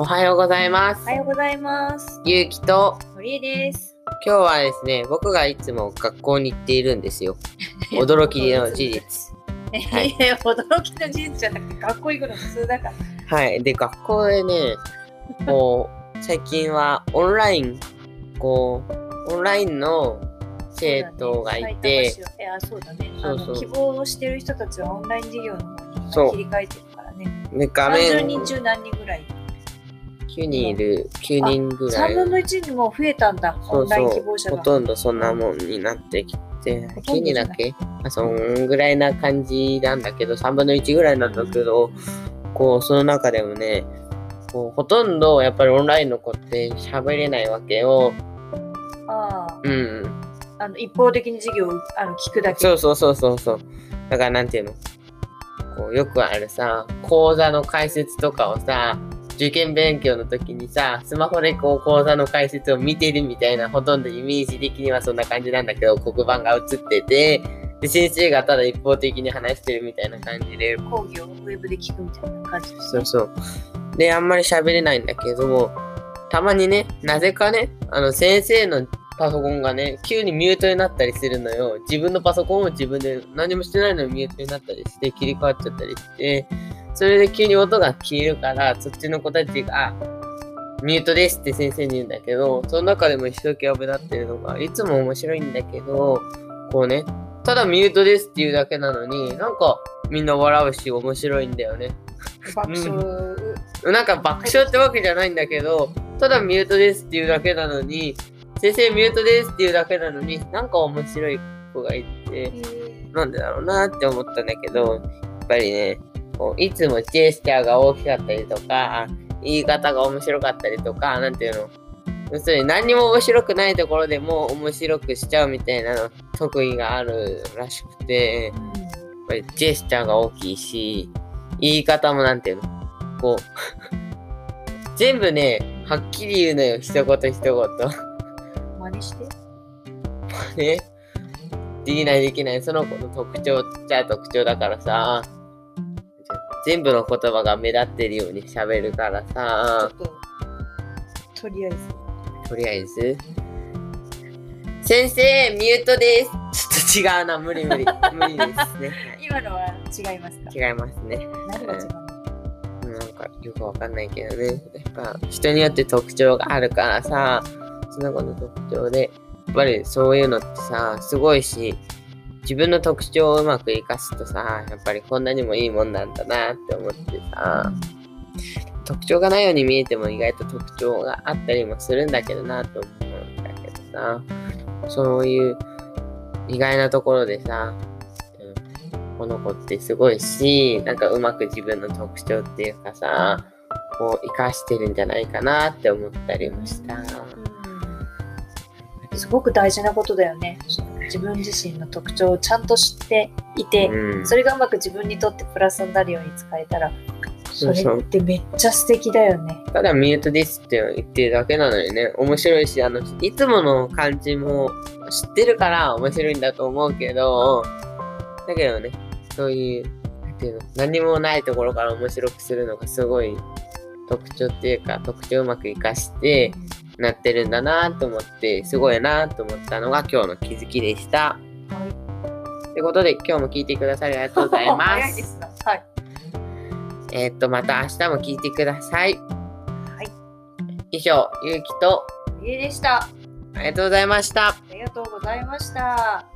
おはようございますおは。ようございます。ゆうきと、堀江です。今日はですね、僕がいつも学校に行っているんですよ。驚きの事実。はい驚きの事実じゃなくて、学校行くの普通だから。はい。で、学校でね、こう、最近はオンライン、こう、オンラインの生徒がいて、そうだねそう。そう希望をしてる人たちはオンライン授業の方に切り替えてるからね。で画30面人中何人ぐらい9人いる、9人ぐらい。3分の1にも増えたんだ、そうオンライン希望者が。ほとんどそんなもんになってきて、9ほとんどじゃない人だっけあそんぐらいな感じなんだけど、3分の1ぐらいなんだけど、こう、その中でもね、こう、ほとんどやっぱりオンラインの子って喋れないわけよ。ああうん。あの一方的に授業をあの聞くだけ。そうそうそうそうそう。だからなんていうの？こう、よくあるさ、講座の解説とかをさ、受験勉強の時にさ、スマホでこう講座の解説を見てるみたいな、ほとんどイメージ的にはそんな感じなんだけど、黒板が映ってて、で、先生がただ一方的に話してるみたいな感じで、講義をウェブで聞くみたいな感じ。そうそう。で、あんまり喋れないんだけど、たまにね、なぜかね、あの、先生のパソコンがね、急にミュートになったりするのよ。自分のパソコンを自分で何もしてないのにミュートになったりして、切り替わっちゃったりして、それで急に音が消えるから、そっちの子たちが、あミュートですって先生に言うんだけど、その中でも一生懸命なってるのが、いつも面白いんだけど、こうね、ただミュートですっていうだけなのに、なんかみんな笑うし面白いんだよね。爆笑、なんか爆笑ってわけじゃないんだけど、ただミュートですっていうだけなのに、先生ミュートですっていうだけなのに、なんか面白い子がいて、なんでだろうなって思ったんだけど、やっぱりね、こういつもジェスチャーが大きかったりとか、言い方が面白かったりとか、なんていうの、要するに何にも面白くないところでも面白くしちゃうみたいなの特技があるらしくて、やっぱりジェスチャーが大きいし、言い方もなんていうのこう、全部ね、はっきり言うのよ、一言一言。真似して？ね。できないできない、その子の特徴っちゃ特徴だからさ、全部の言葉が目立ってるように喋るからさっ、と、とりあえず。とりあえず、先生、ミュートです。ちょっと違うな、無理無理。無理ですね。今のは違いますか？違いますね。何が違うの？なんかよくわかんないけどね。やっぱ人によって特徴があるからさ、その子の特徴で、やっぱりそういうのってさ、すごいし、自分の特徴をうまく活かすとさ、やっぱりこんなにもいいもんなんだなって思ってさ、特徴がないように見えても意外と特徴があったりもするんだけどなと思うんだけどさ、そういう意外なところでさ、この子ってすごいし、なんかうまく自分の特徴っていうかさ、こう活かしてるんじゃないかなって思ったりもした。すごく大事なことだよね。そ自分自身の特徴をちゃんと知っていて、うん、それがうまく自分にとってプラスになるように使えたら、それってめっちゃ素敵だよね。ただミュートですって言ってるだけなのにね、面白いし、あの、いつもの感じも知ってるから面白いんだと思うけど、だけどね、そういう、なんていうの、何もないところから面白くするのがすごい特徴っていうか、特徴をうまく活かしてなってるんだなと思って、すごいなと思ったのが今日の気づきでした。はということで、今日も聞いてくださりありがとうございま。早いです。はい。えーっと、また明日も聞いてください。はい。以上、ゆうきと、家でした。ありがとうございました。ありがとうございました。